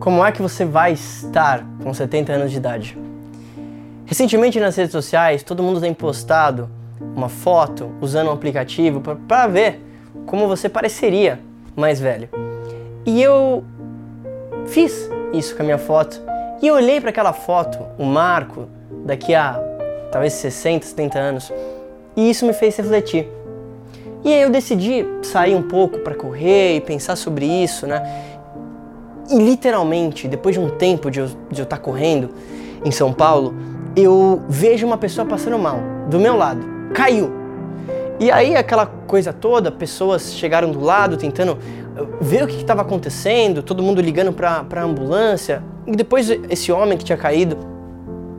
Como é que você vai estar com 70 anos de idade? Recentemente nas redes sociais, todo mundo tem postado uma foto usando um aplicativo para ver como você pareceria mais velho. E eu fiz isso com a minha foto e olhei para aquela foto, o marco daqui a talvez 60, 70 anos, e isso me fez refletir. E aí eu decidi sair um pouco para correr e pensar sobre isso, né? E literalmente, depois de um tempo de eu estar tá correndo em São Paulo, eu vejo uma pessoa passando mal, do meu lado, caiu. E aí aquela coisa toda, pessoas chegaram do lado tentando uh, ver o que estava acontecendo, todo mundo ligando para a ambulância. E depois esse homem que tinha caído,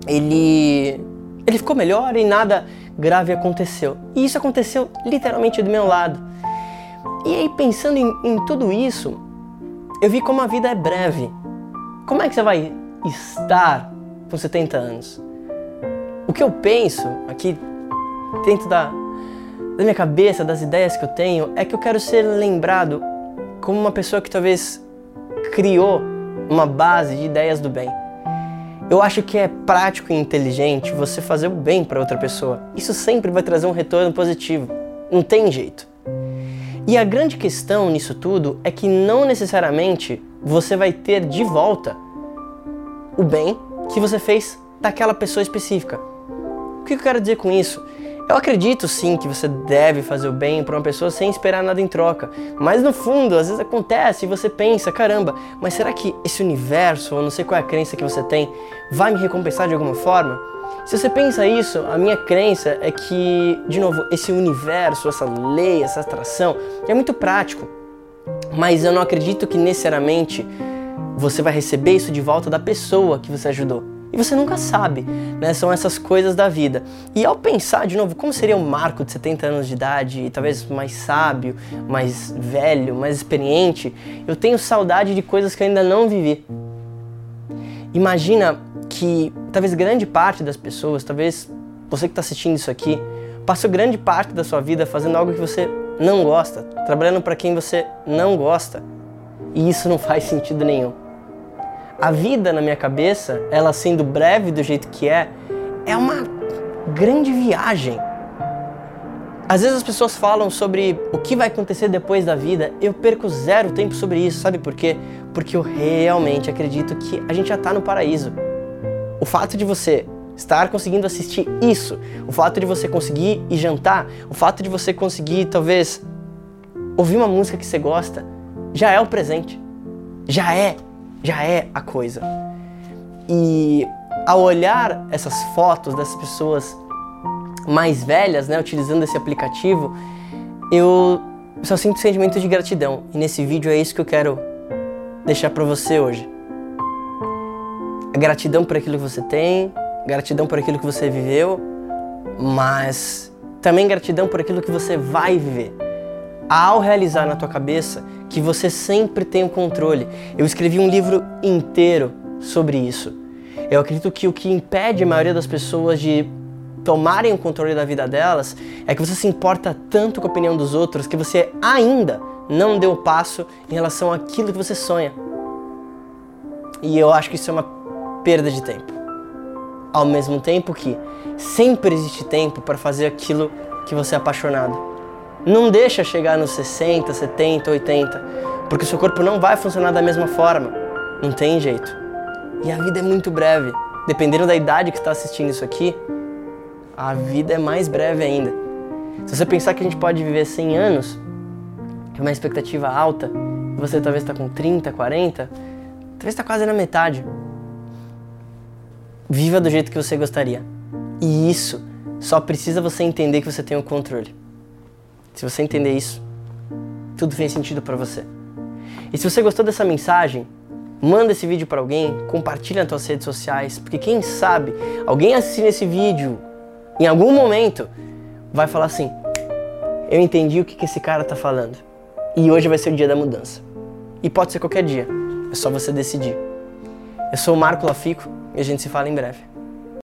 ele ele ficou melhor e nada grave aconteceu. E isso aconteceu literalmente do meu lado. E aí pensando em, em tudo isso, eu vi como a vida é breve. Como é que você vai estar com 70 anos? O que eu penso aqui dentro da, da minha cabeça, das ideias que eu tenho, é que eu quero ser lembrado como uma pessoa que talvez criou uma base de ideias do bem. Eu acho que é prático e inteligente você fazer o bem para outra pessoa. Isso sempre vai trazer um retorno positivo. Não tem jeito. E a grande questão nisso tudo é que não necessariamente você vai ter de volta o bem que você fez daquela pessoa específica. O que eu quero dizer com isso? Eu acredito sim que você deve fazer o bem para uma pessoa sem esperar nada em troca, mas no fundo, às vezes acontece e você pensa: caramba, mas será que esse universo, ou não sei qual é a crença que você tem, vai me recompensar de alguma forma? Se você pensa isso, a minha crença é que, de novo, esse universo, essa lei, essa atração, é muito prático. Mas eu não acredito que necessariamente você vai receber isso de volta da pessoa que você ajudou. E você nunca sabe, né? São essas coisas da vida. E ao pensar, de novo, como seria um Marco de 70 anos de idade, e talvez mais sábio, mais velho, mais experiente, eu tenho saudade de coisas que eu ainda não vivi. Imagina que talvez grande parte das pessoas, talvez você que está assistindo isso aqui, passou grande parte da sua vida fazendo algo que você não gosta, trabalhando para quem você não gosta. E isso não faz sentido nenhum. A vida na minha cabeça, ela sendo breve do jeito que é, é uma grande viagem. Às vezes as pessoas falam sobre o que vai acontecer depois da vida, eu perco zero tempo sobre isso, sabe por quê? Porque eu realmente acredito que a gente já está no paraíso. O fato de você estar conseguindo assistir isso, o fato de você conseguir ir jantar, o fato de você conseguir talvez ouvir uma música que você gosta, já é o presente. Já é, já é a coisa. E ao olhar essas fotos dessas pessoas mais velhas, né, utilizando esse aplicativo, eu só sinto sentimento de gratidão. E nesse vídeo é isso que eu quero deixar para você hoje gratidão por aquilo que você tem, gratidão por aquilo que você viveu, mas também gratidão por aquilo que você vai viver. Ao realizar na tua cabeça que você sempre tem o controle. Eu escrevi um livro inteiro sobre isso. Eu acredito que o que impede a maioria das pessoas de tomarem o controle da vida delas é que você se importa tanto com a opinião dos outros que você ainda não deu o passo em relação àquilo que você sonha. E eu acho que isso é uma perda de tempo. Ao mesmo tempo que sempre existe tempo para fazer aquilo que você é apaixonado. Não deixa chegar nos 60, 70, 80, porque seu corpo não vai funcionar da mesma forma. Não tem jeito. E a vida é muito breve. Dependendo da idade que está assistindo isso aqui, a vida é mais breve ainda. Se você pensar que a gente pode viver 100 anos, que é uma expectativa alta, você talvez está com 30, 40, talvez está quase na metade. Viva do jeito que você gostaria. E isso só precisa você entender que você tem o controle. Se você entender isso, tudo fez sentido para você. E se você gostou dessa mensagem, manda esse vídeo para alguém, compartilha nas suas redes sociais, porque quem sabe alguém assistindo esse vídeo em algum momento vai falar assim: eu entendi o que, que esse cara tá falando. E hoje vai ser o dia da mudança. E pode ser qualquer dia, é só você decidir. Eu sou o Marco Lafico e a gente se fala em breve.